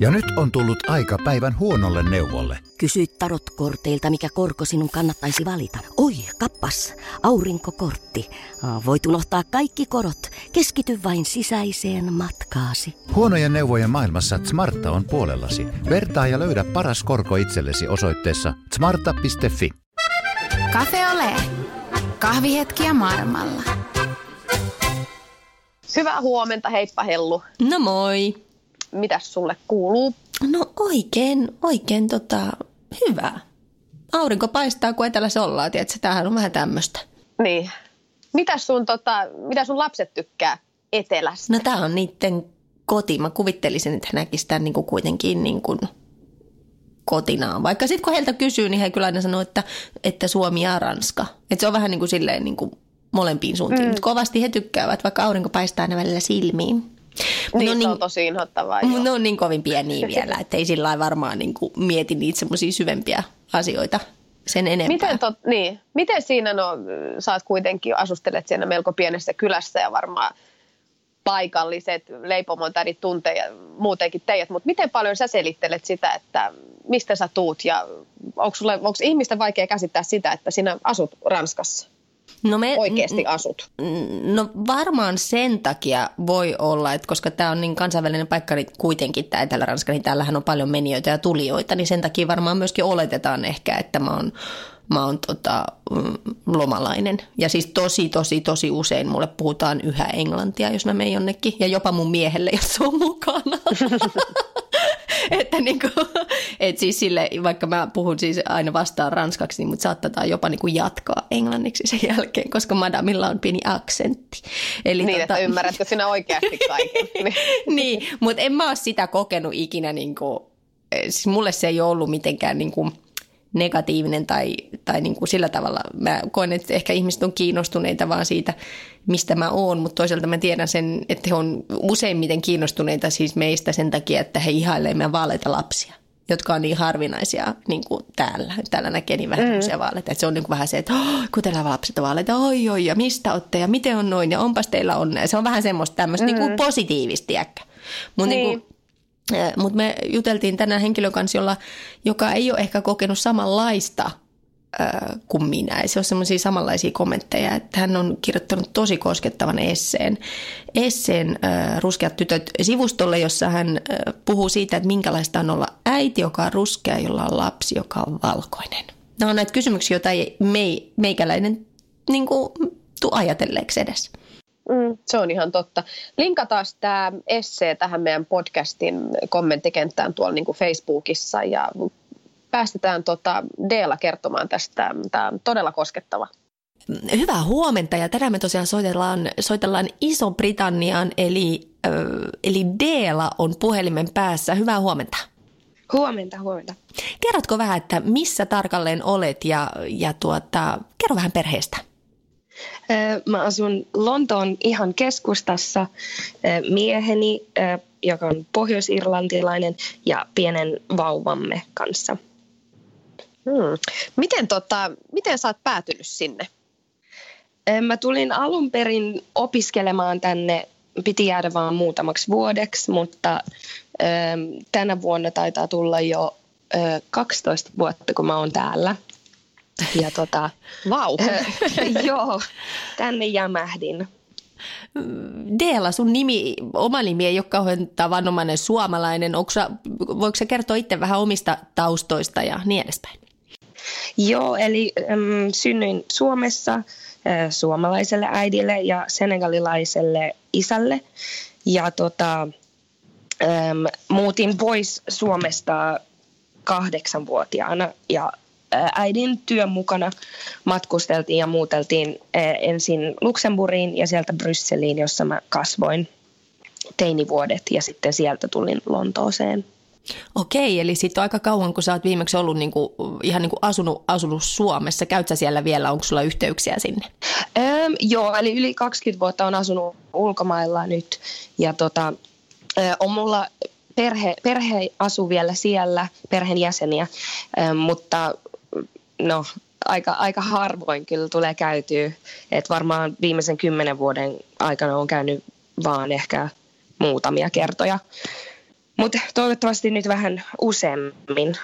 Ja nyt on tullut aika päivän huonolle neuvolle. Kysy tarotkorteilta, mikä korko sinun kannattaisi valita. Oi, kappas, aurinkokortti. Voit unohtaa kaikki korot. Keskity vain sisäiseen matkaasi. Huonojen neuvojen maailmassa Smarta on puolellasi. Vertaa ja löydä paras korko itsellesi osoitteessa smarta.fi. Cafe Ole. Kahvihetkiä maailmalla. Hyvää huomenta, heippa Hellu. No moi. Mitäs sulle kuuluu? No oikein, oikein tota, hyvä. Aurinko paistaa, kun etelässä ollaan, tiedätkö? Tämähän on vähän tämmöistä. Niin. Mitäs sun, tota, mitä sun lapset tykkää etelästä? No tää on niiden koti. Mä kuvittelisin, että he näkisivät tämän niin kuin kuitenkin niin kuin kotinaan. Vaikka sitten kun heiltä kysyy, niin he kyllä aina sanoo, että, että Suomi ja Ranska. Että se on vähän niin kuin silleen niin kuin molempiin suuntiin. Mm. Mutta kovasti he tykkäävät, vaikka aurinko paistaa aina välillä silmiin. Niin, no, se niin, on tosi inhottavaa. Ne on niin kovin pieniä vielä, että ei sillä varmaan niin kuin mieti niitä semmoisia syvempiä asioita sen enempää. Miten, tot, niin, miten siinä, no sä oot kuitenkin, asustelet siinä melko pienessä kylässä ja varmaan paikalliset leipomontarit tuntee ja muutenkin teidät, mutta miten paljon sä selittelet sitä, että mistä sä tuut ja onko, sulle, onko ihmisten vaikea käsittää sitä, että sinä asut Ranskassa? No me, oikeasti asut? No varmaan sen takia voi olla, että koska tämä on niin kansainvälinen paikka, niin kuitenkin tämä Etelä-Ranska, niin täällähän on paljon menijöitä ja tulijoita, niin sen takia varmaan myöskin oletetaan ehkä, että mä oon mä oon tota, mm, lomalainen. Ja siis tosi, tosi, tosi usein mulle puhutaan yhä englantia, jos mä menen jonnekin. Ja jopa mun miehelle, jos se on mukana. että niinku, et siis sille, vaikka mä puhun siis aina vastaan ranskaksi, niin mut saattaa jopa niinku jatkaa englanniksi sen jälkeen, koska madamilla on pieni aksentti. Eli niin, tota... että ymmärrätkö sinä oikeasti kaiken. niin, niin mutta en mä ole sitä kokenut ikinä, niinku, siis mulle se ei ole ollut mitenkään niinku, negatiivinen tai, tai niin kuin sillä tavalla. Mä koen, että ehkä ihmiset on kiinnostuneita vaan siitä, mistä mä oon, mutta toisaalta mä tiedän sen, että he on useimmiten kiinnostuneita siis meistä sen takia, että he ihailevat meidän vaaleita lapsia jotka on niin harvinaisia niin kuin täällä. Täällä näkee niin vähän mm. vaaleita, että se on niin kuin vähän se, että oh, kun teillä lapset on vaaleita, oi oi, ja mistä olette, ja miten on noin, ja onpas teillä onnea. Se on vähän semmoista tämmöistä mm. niin kuin positiivista, Mutta niin. niin mutta me juteltiin tänään henkilön kanssa, jolla, joka ei ole ehkä kokenut samanlaista kuin minä. Se ole semmoisia samanlaisia kommentteja, että hän on kirjoittanut tosi koskettavan esseen, esseen Ruskeat tytöt sivustolle, jossa hän puhuu siitä, että minkälaista on olla äiti, joka on ruskea, jolla on lapsi, joka on valkoinen. Nämä on näitä kysymyksiä, joita ei meikäläinen niin kuin, tuu ajatelleeksi edes. Mm, se on ihan totta. Linkataan tämä essee tähän meidän podcastin kommenttikenttään tuolla niin kuin Facebookissa ja päästetään tota Deela kertomaan tästä. Tämä on todella koskettava. Hyvää huomenta ja tänään me tosiaan soitellaan, soitellaan Iso-Britanniaan eli, äh, eli Deela on puhelimen päässä. Hyvää huomenta. Huomenta, huomenta. Kerrotko vähän, että missä tarkalleen olet ja, ja tuota, kerro vähän perheestä. Mä asun Lontoon ihan keskustassa mieheni, joka on pohjois-irlantilainen, ja pienen vauvamme kanssa. Hmm. Miten, tota, miten sä oot päätynyt sinne? Mä tulin alun perin opiskelemaan tänne, piti jäädä vain muutamaksi vuodeksi, mutta tänä vuonna taitaa tulla jo 12 vuotta, kun mä oon täällä – ja tota, Vau. joo, tänne jämähdin. Deela, sun nimi, oma nimi ei ole kauhean tavanomainen suomalainen. Onko sä, voiko sä kertoa itse vähän omista taustoista ja niin edespäin? Joo, eli äm, synnyin Suomessa äh, suomalaiselle äidille ja senegalilaiselle isälle. Ja tota, äm, muutin pois Suomesta kahdeksanvuotiaana ja äidin työn mukana matkusteltiin ja muuteltiin ensin Luxemburgiin ja sieltä Brysseliin, jossa mä kasvoin teinivuodet ja sitten sieltä tulin Lontooseen. Okei, eli sitten on aika kauan, kun sä oot viimeksi ollut niinku, ihan niinku asunut, asunut Suomessa. Käyt sä siellä vielä, onko sulla yhteyksiä sinne? Öö, joo, eli yli 20 vuotta on asunut ulkomailla nyt. Ja tota, on mulla perhe, perhe asuu vielä siellä, perheenjäseniä, mutta no aika, aika harvoin kyllä tulee käytyä. että varmaan viimeisen kymmenen vuoden aikana on käynyt vaan ehkä muutamia kertoja. Mutta toivottavasti nyt vähän useammin.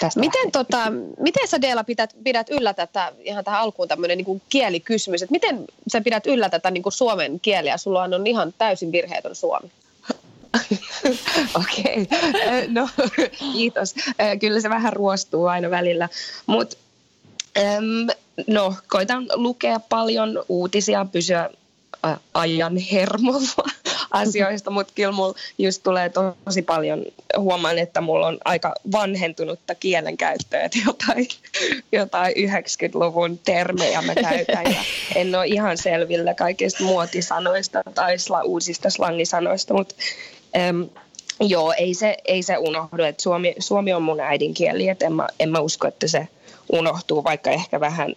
Tästä miten, tota, miten sä Deela pidät, pidät yllä tätä, ihan tähän alkuun tämmöinen niin kielikysymys, että miten sä pidät yllä tätä niin kuin suomen kieliä? Sulla on ihan täysin virheetön suomi. Okei, no kiitos. Kyllä se vähän ruostuu aina välillä, mutta no koitan lukea paljon uutisia, pysyä ajan hermolla asioista, mutta kyllä mulla just tulee tosi paljon, huomaan, että mulla on aika vanhentunutta kielenkäyttöä, että jotain, jotain 90-luvun termejä mä käytän ja en ole ihan selvillä kaikista muotisanoista tai sla, uusista slangisanoista, mutta äm, joo, ei se, ei se unohdu, että suomi, suomi on mun äidinkieli, että en mä, en mä usko, että se unohtuu, vaikka ehkä vähän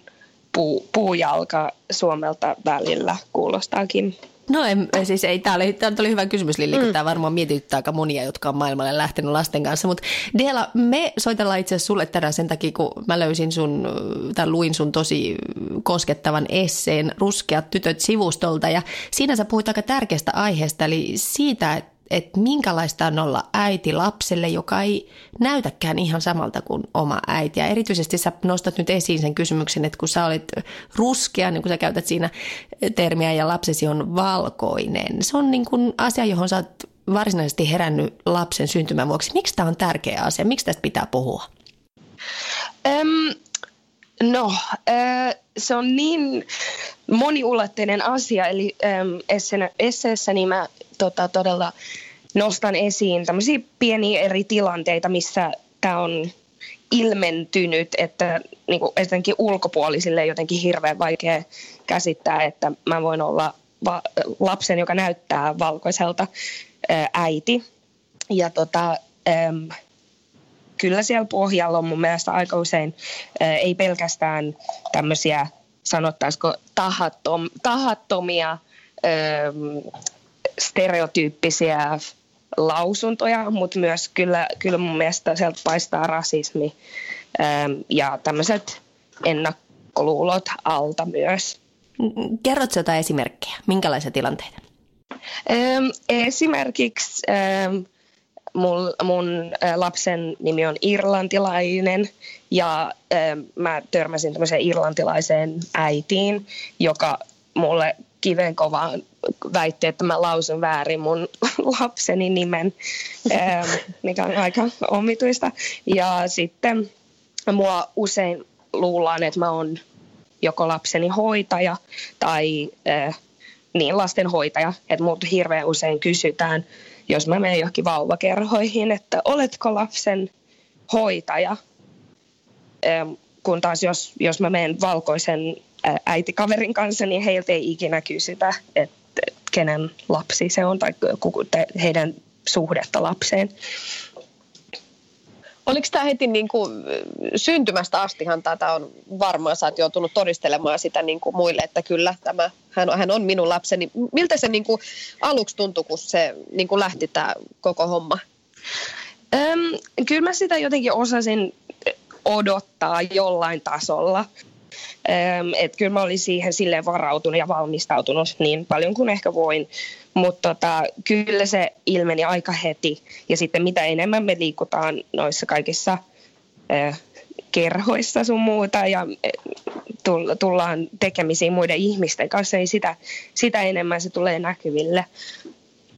puu, puujalka Suomelta välillä kuulostaakin. No en, siis ei, tämä oli, oli hyvä kysymys Lilli, mm. kun tämä varmaan mietityttää aika monia, jotka on maailmalle lähtenyt lasten kanssa. Mutta Dela, me soitellaan itse asiassa sulle tänään sen takia, kun mä löysin sun, tai luin sun tosi koskettavan esseen Ruskeat tytöt sivustolta. Ja siinä sä puhuit aika tärkeästä aiheesta, eli siitä, että että minkälaista on olla äiti lapselle, joka ei näytäkään ihan samalta kuin oma äiti. Ja erityisesti sä nostat nyt esiin sen kysymyksen, että kun sä olet ruskea, niin kun sä käytät siinä termiä ja lapsesi on valkoinen. Se on niin kuin asia, johon sä oot varsinaisesti herännyt lapsen syntymän vuoksi. Miksi tämä on tärkeä asia? Miksi tästä pitää puhua? Um, no, se on niin moniulotteinen asia. Eli ähm, esseessäni mä tota, todella nostan esiin tämmöisiä pieniä eri tilanteita, missä tämä on ilmentynyt, että niin kuin etenkin ulkopuolisille jotenkin hirveän vaikea käsittää, että mä voin olla va- lapsen, joka näyttää valkoiselta ää, äiti. Ja tota, äm, kyllä siellä pohjalla on mun mielestä aika usein ää, ei pelkästään tämmöisiä sanottaisiko tahattom, tahattomia stereotyyppisiä lausuntoja, mutta myös kyllä, kyllä mun mielestä sieltä paistaa rasismi ähm, ja tämmöiset ennakkoluulot alta myös. Kerrotko jotain esimerkkejä? Minkälaisia tilanteita? Ähm, esimerkiksi ähm, mun, mun lapsen nimi on irlantilainen ja mä törmäsin tämmöiseen irlantilaiseen äitiin, joka mulle kiven kovaan väitti, että mä lausun väärin mun lapseni nimen, ähm, mikä on aika omituista. Ja sitten mua usein luullaan, että mä oon joko lapseni hoitaja tai äh, niin lastenhoitaja, että mut hirveän usein kysytään, jos mä menen johonkin vauvakerhoihin, että oletko lapsen hoitaja, ähm, kun taas jos, jos mä menen valkoisen äitikaverin kanssa, niin heiltä ei ikinä kysytä, että kenen lapsi se on tai heidän suhdetta lapseen. Oliko tämä heti niin kuin syntymästä astihan tätä on varmaan, sä oot joutunut todistelemaan sitä niin kuin muille, että kyllä tämä, hän on, hän on minun lapseni. Miltä se niin kuin aluksi tuntui, kun se niin kuin lähti tämä koko homma? Öm, kyllä mä sitä jotenkin osasin odottaa jollain tasolla. Että kyllä mä olin siihen silleen varautunut ja valmistautunut niin paljon kuin ehkä voin. Mutta tota, kyllä se ilmeni aika heti. Ja sitten mitä enemmän me liikutaan noissa kaikissa kerhoissa sun muuta ja äh, tullaan tekemisiin muiden ihmisten kanssa, niin sitä, sitä enemmän se tulee näkyville.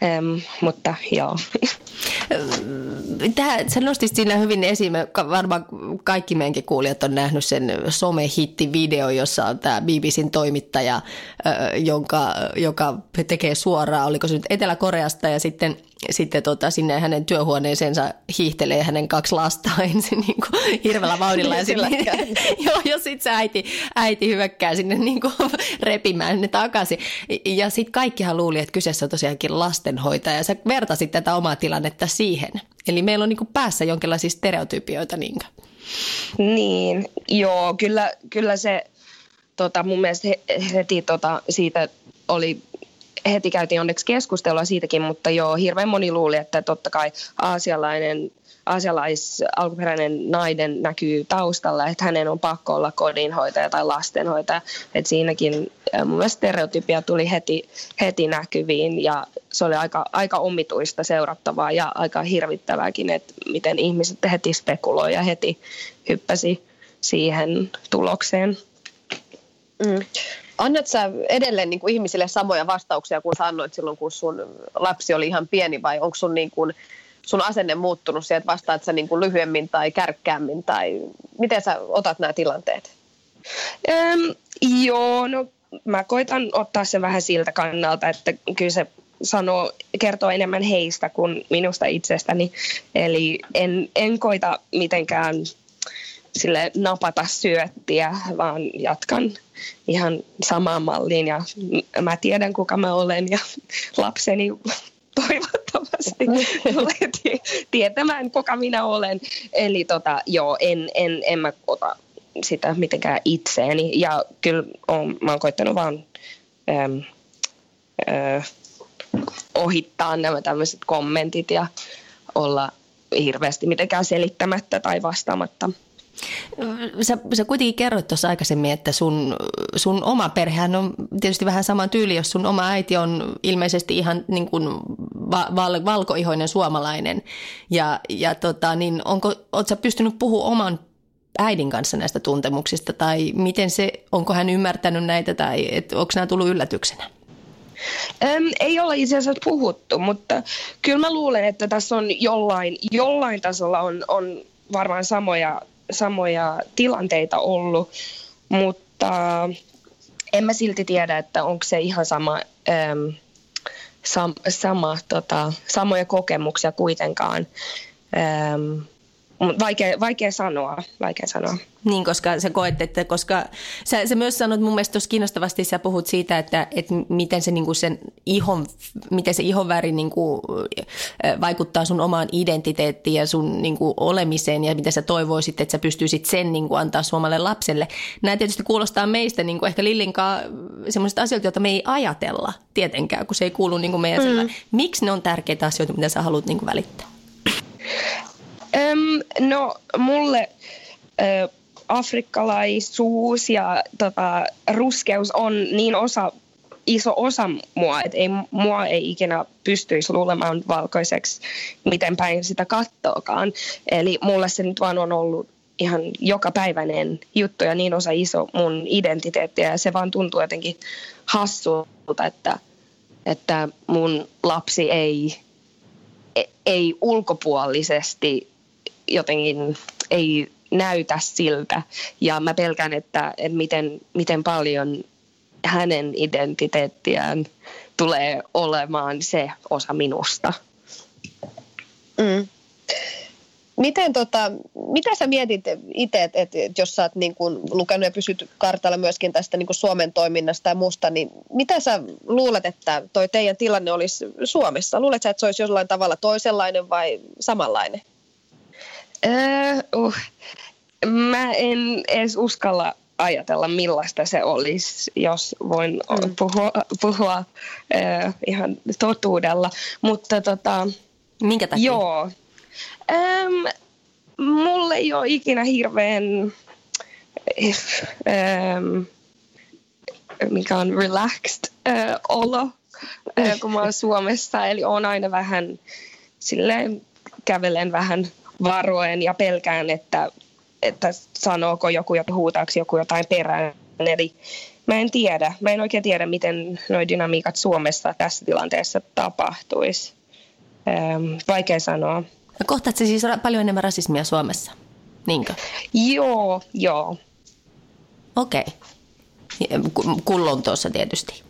Ähm, mutta joo. Tämä, sä nostit siinä hyvin esiin, varmaan kaikki meidänkin kuulijat on nähnyt sen somehitti-video, jossa on tämä BBCn toimittaja, jonka, joka tekee suoraan, oliko se nyt Etelä-Koreasta ja sitten – sitten tota, sinne hänen työhuoneeseensa hiihtelee hänen kaksi lasta ensin niin kuin hirveällä vauhdilla. ja sitten, joo, ja sitten se äiti, äiti hyökkää sinne niin kuin repimään ne takaisin. Ja sitten kaikkihan luuli, että kyseessä on tosiaankin lastenhoitaja. Ja sä vertasit tätä omaa tilannetta siihen. Eli meillä on niin kuin päässä jonkinlaisia stereotypioita. Niinkö? Niin, joo, kyllä, kyllä se tota, mun mielestä heti tota, siitä oli heti käytiin onneksi keskustelua siitäkin, mutta joo, hirveän moni luuli, että totta kai aasialainen asialais alkuperäinen nainen näkyy taustalla, että hänen on pakko olla kodinhoitaja tai lastenhoitaja. että siinäkin mun mielestä stereotypia tuli heti, heti näkyviin ja se oli aika, aika omituista seurattavaa ja aika hirvittävääkin, että miten ihmiset heti spekuloi ja heti hyppäsi siihen tulokseen. Mm. Annat sä edelleen niin kuin ihmisille samoja vastauksia kuin sanoit silloin, kun sun lapsi oli ihan pieni vai onko sun, niin kuin, sun asenne muuttunut sieltä, että vastaat sä niin kuin lyhyemmin tai kärkkäämmin tai miten sä otat nämä tilanteet? Öm, joo, no mä koitan ottaa sen vähän siltä kannalta, että kyllä se sanoo, kertoo enemmän heistä kuin minusta itsestäni. Eli en, en koita mitenkään sille napata syöttiä, vaan jatkan ihan samaan malliin ja mä tiedän kuka mä olen ja lapseni toivottavasti tulee tietämään kuka minä olen. Eli tota, joo, en, en, en mä ota sitä mitenkään itseeni ja kyllä on, mä oon koittanut vaan äm, äh, ohittaa nämä tämmöiset kommentit ja olla hirveästi mitenkään selittämättä tai vastaamatta. Sä, sä kuitenkin kerroit tuossa aikaisemmin, että sun, sun oma perhehän on tietysti vähän saman tyyli, jos sun oma äiti on ilmeisesti ihan niin kuin val, valkoihoinen suomalainen. Ja, ja tota, niin onko, oot sä pystynyt puhumaan oman äidin kanssa näistä tuntemuksista tai miten se, onko hän ymmärtänyt näitä tai onko nämä tullut yllätyksenä? Äm, ei olla itse asiassa puhuttu, mutta kyllä mä luulen, että tässä on jollain, jollain tasolla on, on varmaan samoja samoja tilanteita ollut, mutta en mä silti tiedä, että onko se ihan sama, äm, sam, sama tota, samoja kokemuksia kuitenkaan. Äm, vaikea, vaikea sanoa, vaikea sanoa. Niin, koska sä koet, että koska sä, sä myös sanot mun mielestä tuossa kiinnostavasti, sä puhut siitä, että, että miten se, niin sen ihon, miten se ihonväri niin kuin, vaikuttaa sun omaan identiteettiin ja sun niin kuin, olemiseen ja miten sä toivoisit, että sä pystyisit sen niin kuin, antaa suomalle lapselle. Nämä tietysti kuulostaa meistä niin kuin ehkä Lillinkaan semmoiset asioita, joita me ei ajatella tietenkään, kun se ei kuulu niin kuin meidän mm. Miksi ne on tärkeitä asioita, mitä sä haluat niin kuin, välittää? Öm, no mulle ö, afrikkalaisuus ja tota, ruskeus on niin osa, iso osa mua, että ei, mua ei ikinä pystyisi luulemaan valkoiseksi, miten päin sitä kattookaan. Eli mulle se nyt vaan on ollut ihan jokapäiväinen juttu ja niin osa iso mun identiteettiä ja se vaan tuntuu jotenkin hassulta, että, että mun lapsi ei, ei ulkopuolisesti jotenkin ei näytä siltä. Ja mä pelkään, että, että miten, miten paljon hänen identiteettiään tulee olemaan se osa minusta. Mm. Miten tota, mitä sä mietit itse, että et, jos sä oot niin kun lukenut ja pysyt kartalla myöskin tästä niin Suomen toiminnasta ja muusta, niin mitä sä luulet, että toi teidän tilanne olisi Suomessa? Luulet sä, että se olisi jollain tavalla toisenlainen vai samanlainen? Öö, uh. Mä en edes uskalla ajatella, millaista se olisi, jos voin mm. puhua, puhua uh, ihan totuudella. Mutta tota, Minkä takia? Joo. Um, mulle ei ole ikinä hirveän um, mikä on relaxed uh, olo, uh, kun mä oon Suomessa. Eli on aina vähän silleen, kävelen vähän varoen ja pelkään, että, että sanooko joku ja huutaako joku jotain perään. Eli mä en tiedä, mä en oikein tiedä, miten nuo dynamiikat Suomessa tässä tilanteessa tapahtuisi. Ähm, vaikea sanoa. No kohtaatko siis paljon enemmän rasismia Suomessa? Niinkö? Joo, joo. Okei. Okay. Kullon tuossa tietysti.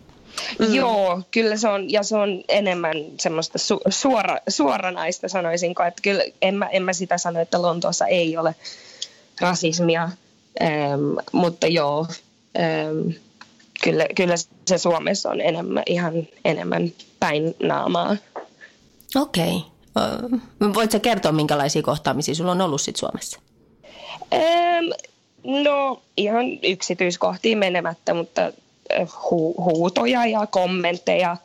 Mm. Joo, kyllä se on, ja se on enemmän semmoista su, suora, suoranaista sanoisinko, että kyllä en mä, en mä sitä sano, että Lontoossa ei ole rasismia, ähm, mutta joo, ähm, kyllä, kyllä se Suomessa on enemmän, ihan enemmän päin naamaa. Okei. Okay. Voitko kertoa, minkälaisia kohtaamisia sulla on ollut sit Suomessa? Ähm, no ihan yksityiskohtiin menemättä, mutta hu- huutoja ja kommentteja,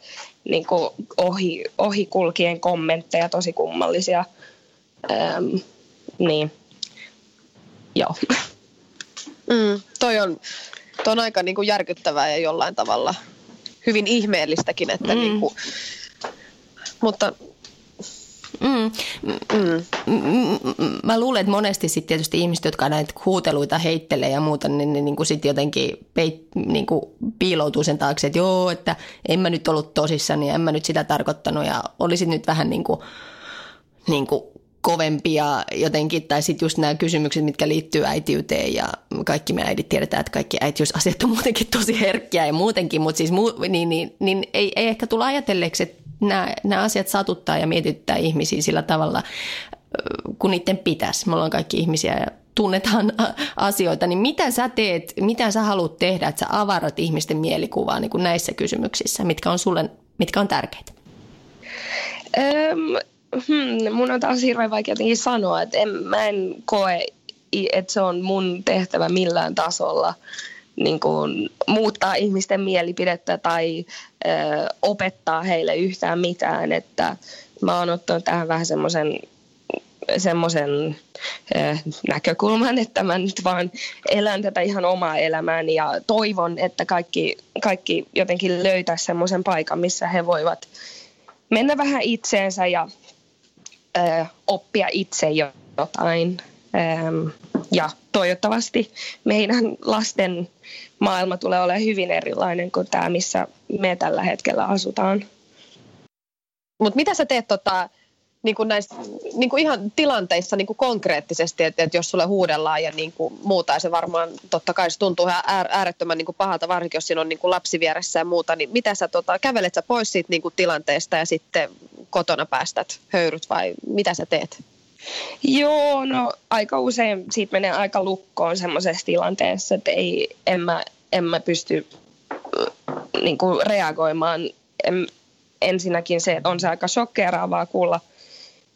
niin kuin ohi, ohikulkien kommentteja, tosi kummallisia. Ähm, niin, joo. Mm, toi, on, toi on aika niin kuin järkyttävää ja jollain tavalla hyvin ihmeellistäkin, että mm. niin kuin, mutta Mm. Mm. Mä luulen, että monesti sitten tietysti ihmiset, jotka näitä huuteluita heittelee ja muuta, niin ne niin sitten jotenkin peit, niin kuin piiloutuu sen taakse, että joo, että en mä nyt ollut tosissani ja en mä nyt sitä tarkoittanut ja olisit nyt vähän niin kuin, niin kuin kovempia jotenkin, tai sitten just nämä kysymykset, mitkä liittyy äitiyteen ja kaikki me äidit tiedetään, että kaikki äitiysasiat on muutenkin tosi herkkiä ja muutenkin, mutta siis muu, niin, niin, niin ei, ei ehkä tulla ajatelleeksi, että nämä, nämä asiat satuttaa ja mietittää ihmisiä sillä tavalla, kun niiden pitäisi. Me ollaan kaikki ihmisiä ja tunnetaan asioita, niin mitä sä teet, mitä sä haluat tehdä, että sä avarat ihmisten mielikuvaa niin kuin näissä kysymyksissä, mitkä on sulle, mitkä on tärkeitä? Um, hmm, mun on taas hirveän vaikea jotenkin sanoa, että en, mä en koe, että se on mun tehtävä millään tasolla niin kuin, muuttaa ihmisten mielipidettä tai ö, opettaa heille yhtään mitään. Että mä oon ottanut tähän vähän semmoisen semmoisen näkökulman, että mä nyt vaan elän tätä ihan omaa elämääni ja toivon, että kaikki, kaikki jotenkin löytää semmoisen paikan, missä he voivat mennä vähän itseensä ja oppia itse jotain. Ja toivottavasti meidän lasten maailma tulee olemaan hyvin erilainen kuin tämä, missä me tällä hetkellä asutaan. Mutta mitä sä teet tota, niin kuin näissä niin kuin ihan tilanteissa niin kuin konkreettisesti, että, että jos sulle huudellaan ja niin kuin muuta, ja se varmaan totta kai se tuntuu ihan äärettömän niin kuin pahalta, varsinkin jos siinä on niin kuin lapsi vieressä ja muuta, niin mitä sä tota, kävelet sä pois siitä niin kuin tilanteesta ja sitten kotona päästät höyryt vai mitä sä teet? Joo, no aika usein siitä menee aika lukkoon semmoisessa tilanteessa, että ei, en, mä, en mä pysty äh, niin kuin reagoimaan. En, ensinnäkin se, että on se aika shokkeeraavaa kuulla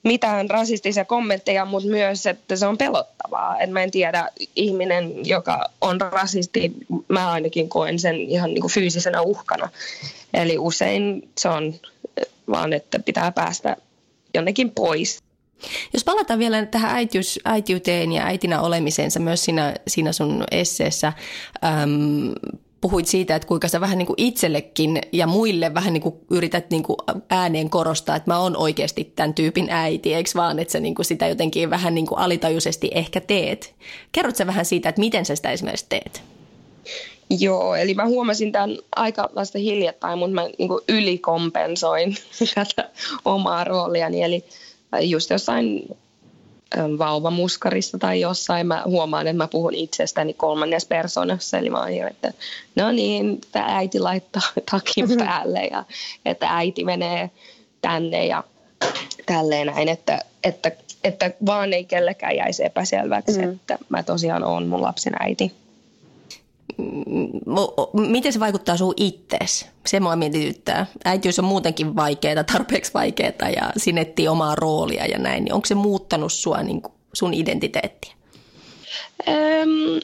mitään rasistisia kommentteja, mutta myös, että se on pelottavaa. Et mä en tiedä, ihminen, joka on rasisti, mä ainakin koen sen ihan niin kuin fyysisenä uhkana. Eli usein se on vaan, että pitää päästä jonnekin pois jos palataan vielä tähän äitiys, äitiyteen ja äitinä olemisensa myös siinä, siinä sun esseessä, äm, puhuit siitä, että kuinka sä vähän niin kuin itsellekin ja muille vähän niin kuin yrität niin kuin ääneen korostaa, että mä oon oikeasti tämän tyypin äiti, eikö vaan, että sä niin kuin sitä jotenkin vähän niin kuin alitajuisesti ehkä teet. Kerrot sä vähän siitä, että miten sä sitä esimerkiksi teet? Joo, eli mä huomasin tämän aika vasta hiljattain, mutta mä niin kuin ylikompensoin tätä omaa rooliani, eli just jossain vauvamuskarissa tai jossain mä huomaan, että mä puhun itsestäni kolmannes persoonassa, eli mä oon että no niin, että äiti laittaa takin mm-hmm. päälle ja että äiti menee tänne ja tälleen näin, että, että, että vaan ei kellekään jäisi epäselväksi, mm. että mä tosiaan oon mun lapsen äiti miten se vaikuttaa sun ittees? Se mua mietityttää. Äitiys on muutenkin vaikeaa, tarpeeksi vaikeaa ja sinettiin omaa roolia ja näin. Niin onko se muuttanut sua, niin kuin sun identiteettiä? Öm,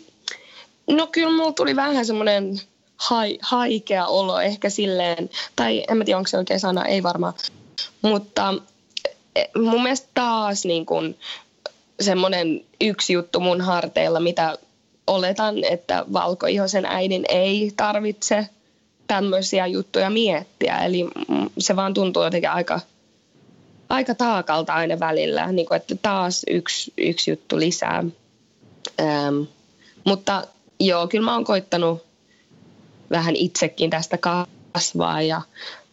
no kyllä mulla tuli vähän semmoinen hai, haikea olo ehkä silleen, tai en mä tiedä onko se oikein sana, ei varmaan. Mutta e, mun mielestä taas niin kuin semmoinen yksi juttu mun harteilla, mitä oletan, että valkoihoisen äidin ei tarvitse tämmöisiä juttuja miettiä. Eli se vaan tuntuu jotenkin aika, aika taakalta aina välillä, niin kuin, että taas yksi, yksi juttu lisää. Ähm, mutta joo, kyllä mä oon koittanut vähän itsekin tästä kasvaa ja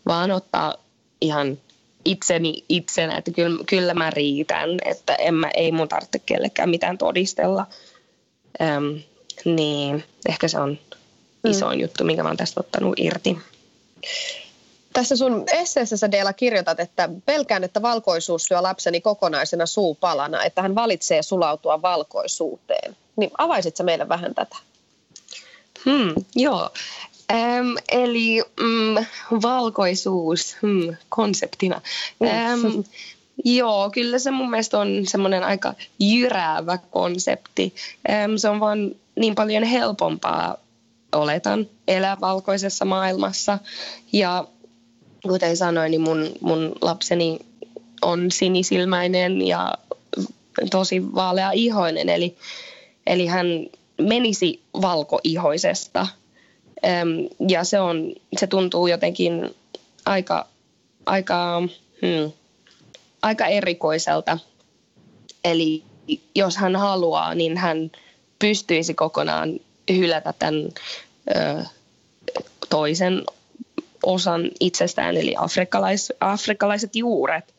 vaan ottaa ihan itseni itsenä, että kyllä, kyllä mä riitän, että en mä, ei mun tarvitse kellekään mitään todistella. Öm, niin, ehkä se on mm. isoin mm. juttu, minkä mä oon tästä ottanut irti. Tässä sun esseessä sä Deela kirjoitat, että pelkään, että valkoisuus syö lapseni kokonaisena suupalana, että hän valitsee sulautua valkoisuuteen. Niin avaisit sä meille vähän tätä? Hmm, joo. Ähm, eli mm, valkoisuus hmm, konseptina. Ähm, Joo, kyllä se mun mielestä on semmoinen aika jyräävä konsepti. Se on vaan niin paljon helpompaa oletan, elää valkoisessa maailmassa. Ja kuten sanoin, niin mun, mun lapseni on sinisilmäinen ja tosi vaalea ihoinen, eli, eli hän menisi valkoihoisesta. Ja se, on, se tuntuu jotenkin aika, aika, hmm, aika erikoiselta. Eli jos hän haluaa, niin hän pystyisi kokonaan hylätä tämän ö, toisen osan itsestään, eli afrikkalais, afrikkalaiset juuret.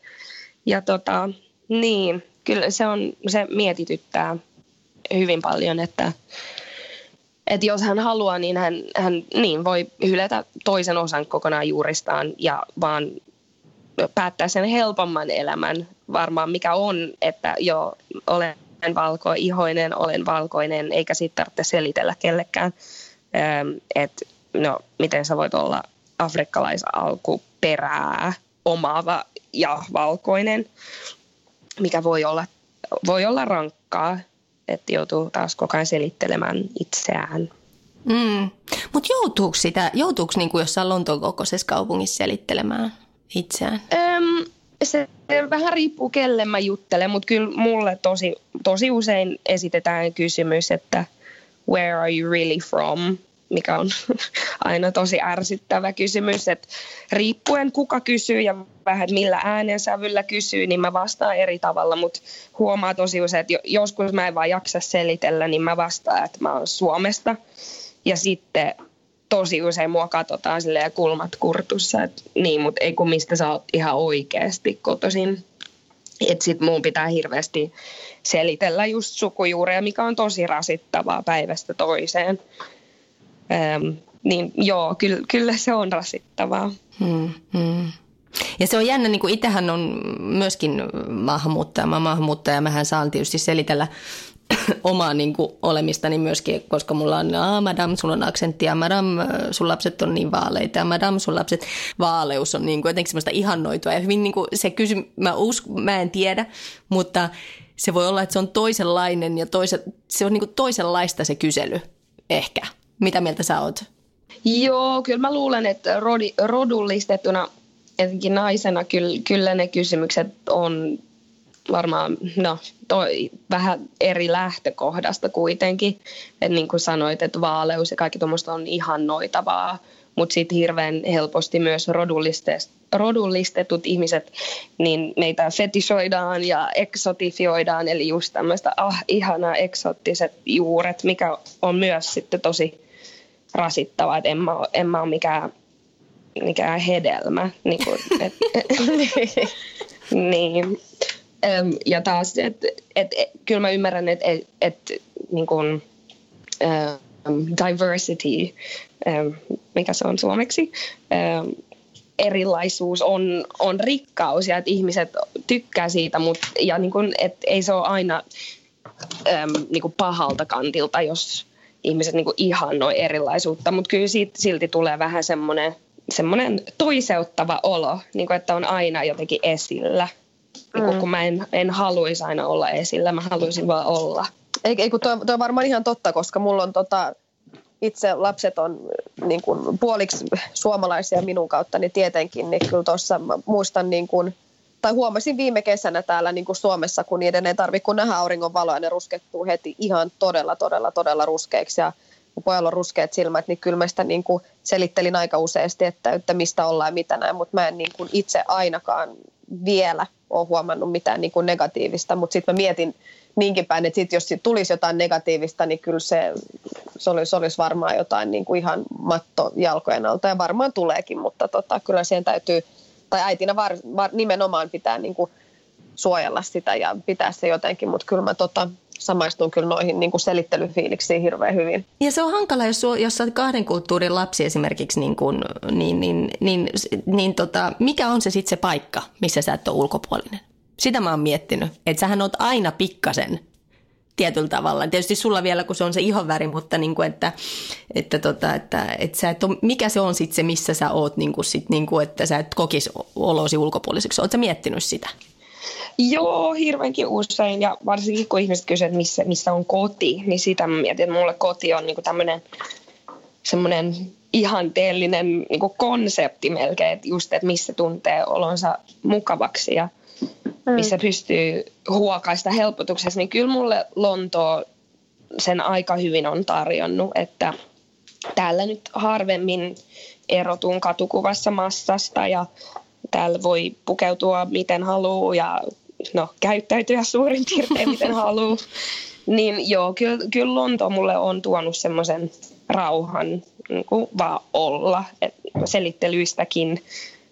Ja tota, niin, kyllä se, on, se mietityttää hyvin paljon, että, että jos hän haluaa, niin hän, hän niin voi hylätä toisen osan kokonaan juuristaan ja vaan päättää sen helpomman elämän varmaan, mikä on, että jo olen valkoihoinen, olen valkoinen, eikä siitä tarvitse selitellä kellekään, että no, miten sä voit olla afrikkalaisalkuperää omaava ja valkoinen, mikä voi olla, voi olla rankkaa, että joutuu taas koko ajan selittelemään itseään. Mm. Mutta joutuuko sitä, joutuuko niinku jossain Lontoon kokoisessa kaupungissa selittelemään itseään? Öm, se vähän riippuu kelle mä juttelen, mutta kyllä mulle tosi, tosi usein esitetään kysymys, että where are you really from? mikä on aina tosi ärsyttävä kysymys, että riippuen kuka kysyy ja vähän millä äänensävyllä kysyy, niin mä vastaan eri tavalla, mutta huomaa tosi usein, että joskus mä en vaan jaksa selitellä, niin mä vastaan, että mä oon Suomesta ja sitten tosi usein mua katsotaan silleen kulmat kurtussa, että niin, mutta ei kun mistä sä oot ihan oikeasti kotoisin. Että sit mun pitää hirveästi selitellä just sukujuureja, mikä on tosi rasittavaa päivästä toiseen. Ähm, niin joo, kyllä, kyllä se on rasittavaa. Hmm, hmm. Ja se on jännä, niin kuin itsehän on myöskin maahanmuuttaja, mä maahanmuuttaja, mähän saan tietysti selitellä omaa niin kuin, olemistani myöskin, koska mulla on, ah, madam, sulla on aksentti ja madam, sun lapset on niin vaaleita ja madam, sun lapset, vaaleus on niin kuin, jotenkin semmoista ihannoitua ja hyvin niin kuin, se kysy, mä, usk, mä en tiedä, mutta se voi olla, että se on toisenlainen ja toise, se on niin kuin toisenlaista se kysely ehkä. Mitä mieltä sä oot? Joo, kyllä mä luulen, että rodi, rodullistettuna etenkin naisena kyllä, kyllä ne kysymykset on varmaan no, toi, vähän eri lähtökohdasta kuitenkin. Että niin kuin sanoit, että vaaleus ja kaikki tuommoista on ihannoitavaa, mutta sitten hirveän helposti myös rodullistetut ihmiset, niin meitä fetisoidaan ja eksotifioidaan, eli just tämmöistä ah, ihana eksottiset juuret, mikä on myös sitten tosi rasittavaa, että en mä, en mä ole mikään, mikään hedelmä. Niin, kuin, et, niin. Ja taas, että et, et, kyllä mä ymmärrän, että et, et, niin kuin, um, diversity, um, mikä se on suomeksi, um, erilaisuus on, on rikkaus ja että ihmiset tykkää siitä, mutta ja niin kuin, et ei se ole aina um, niin kuin pahalta kantilta, jos ihmiset niin ihannoi erilaisuutta, mutta kyllä siitä silti tulee vähän semmoinen semmoinen toiseuttava olo, niin kuin, että on aina jotenkin esillä. Niin kuin, mm. kun mä en, en haluaisi aina olla esillä, mä haluaisin vaan olla. Ei, ei kun toi, toi on varmaan ihan totta, koska mulla on tota, itse lapset on niin kuin puoliksi suomalaisia minun kautta, niin tietenkin, niin kyllä tuossa muistan niin kuin, tai huomasin viime kesänä täällä niin kuin Suomessa, kun niiden ei tarvitse kun nähdä auringon valoa, ne ruskettuu heti ihan todella, todella, todella ruskeiksi. Ja kun pojalla on ruskeat silmät, niin kyllä mä sitä niin kuin selittelin aika useasti, että, että mistä ollaan ja mitä näin, mutta mä en niin kuin itse ainakaan vielä ole huomannut mitään niin kuin negatiivista, mutta sitten mä mietin niinkin päin, että sit jos sit tulisi jotain negatiivista, niin kyllä se, se, olisi, se olisi varmaan jotain niin kuin ihan matto jalkojen alta ja varmaan tuleekin, mutta tota, kyllä siihen täytyy tai äitinä var, var, nimenomaan pitää niin kuin suojella sitä ja pitää se jotenkin, mutta kyllä mä tota, samaistun kyllä noihin niin kuin selittelyfiiliksiin hirveän hyvin. Ja se on hankala, jos, jos oot kahden kulttuurin lapsi esimerkiksi, niin, kuin, niin, niin, niin, niin tota, mikä on se sitten se paikka, missä sä et ole ulkopuolinen? Sitä mä oon miettinyt, että sähän oot aina pikkasen tietyllä tavalla. Tietysti sulla vielä, kun se on se ihonväri, mutta niin kuin, että, että, tota, että, että sä et ole, mikä se on sitten se, missä sä oot, niin kuin sit, niin kuin, että sä et kokisi olosi ulkopuoliseksi. Oletko miettinyt sitä? Joo, hirveänkin usein. Ja varsinkin kun ihmiset kysyvät, missä, missä on koti, niin sitä mä mietin, että mulle koti on niin tämmöinen semmoinen ihanteellinen niin kuin konsepti melkein, että just, että missä tuntee olonsa mukavaksi ja missä pystyy huokaista helpotuksessa, niin kyllä mulle Lontoo sen aika hyvin on tarjonnut, että täällä nyt harvemmin erotun katukuvassa massasta ja täällä voi pukeutua miten haluaa ja no, käyttäytyä suurin piirtein miten haluaa. Niin joo, kyllä, kyllä Lonto mulle on tuonut semmoisen rauhan niin kuin vaan olla. Et selittelyistäkin,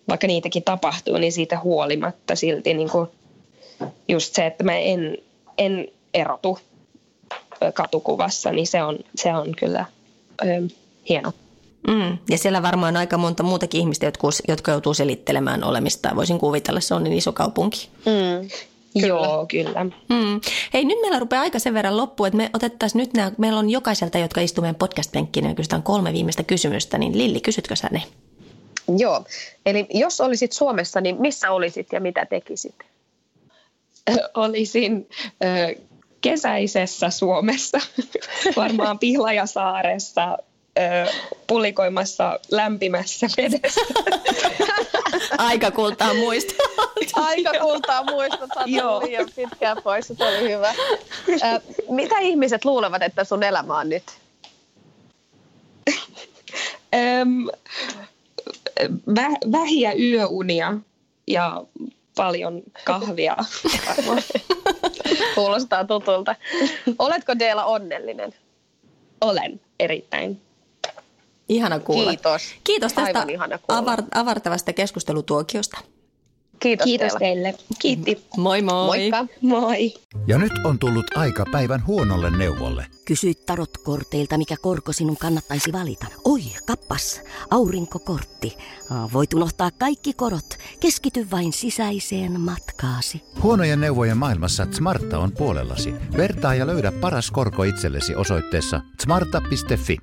vaikka niitäkin tapahtuu, niin siitä huolimatta silti niin kuin just se, että mä en, en erotu katukuvassa, niin se on, se on kyllä ö, hieno. Mm. Ja siellä varmaan aika monta muutakin ihmistä, jotka, jotka joutuu selittelemään olemista. Voisin kuvitella, se on niin iso kaupunki. Mm. Kyllä. Joo, kyllä. Mm. Hei, nyt meillä rupeaa aika sen verran loppu, että me otettaisiin nyt nämä, meillä on jokaiselta, jotka istuu meidän podcast-penkkiin, ja kysytään kolme viimeistä kysymystä, niin Lilli, kysytkö sä ne? Joo, eli jos olisit Suomessa, niin missä olisit ja mitä tekisit? Olisin ö, kesäisessä Suomessa, varmaan Pihlajasaaressa, pulikoimassa lämpimässä vedessä. Aika kultaa muista. Aika kultaa muista, Joo. liian pitkään pois, se oli hyvä. Ö, mitä ihmiset luulevat, että sun elämä on nyt? Öm, vä- vähiä yöunia ja paljon kahvia. Kuulostaa tutulta. Oletko Deela onnellinen? Olen erittäin. Ihana kuulla. Kiitos. Kiitos tästä avar- avartavasta keskustelutuokiosta. Kiitos, Kiitos teille. Kiitti. Moi moi. Moikka. Moi. Ja nyt on tullut aika päivän huonolle neuvolle. Kysy tarotkorteilta, mikä korko sinun kannattaisi valita. Oi, kappas, aurinkokortti. Voit unohtaa kaikki korot. Keskity vain sisäiseen matkaasi. Huonojen neuvojen maailmassa Smarta on puolellasi. Vertaa ja löydä paras korko itsellesi osoitteessa smarta.fi.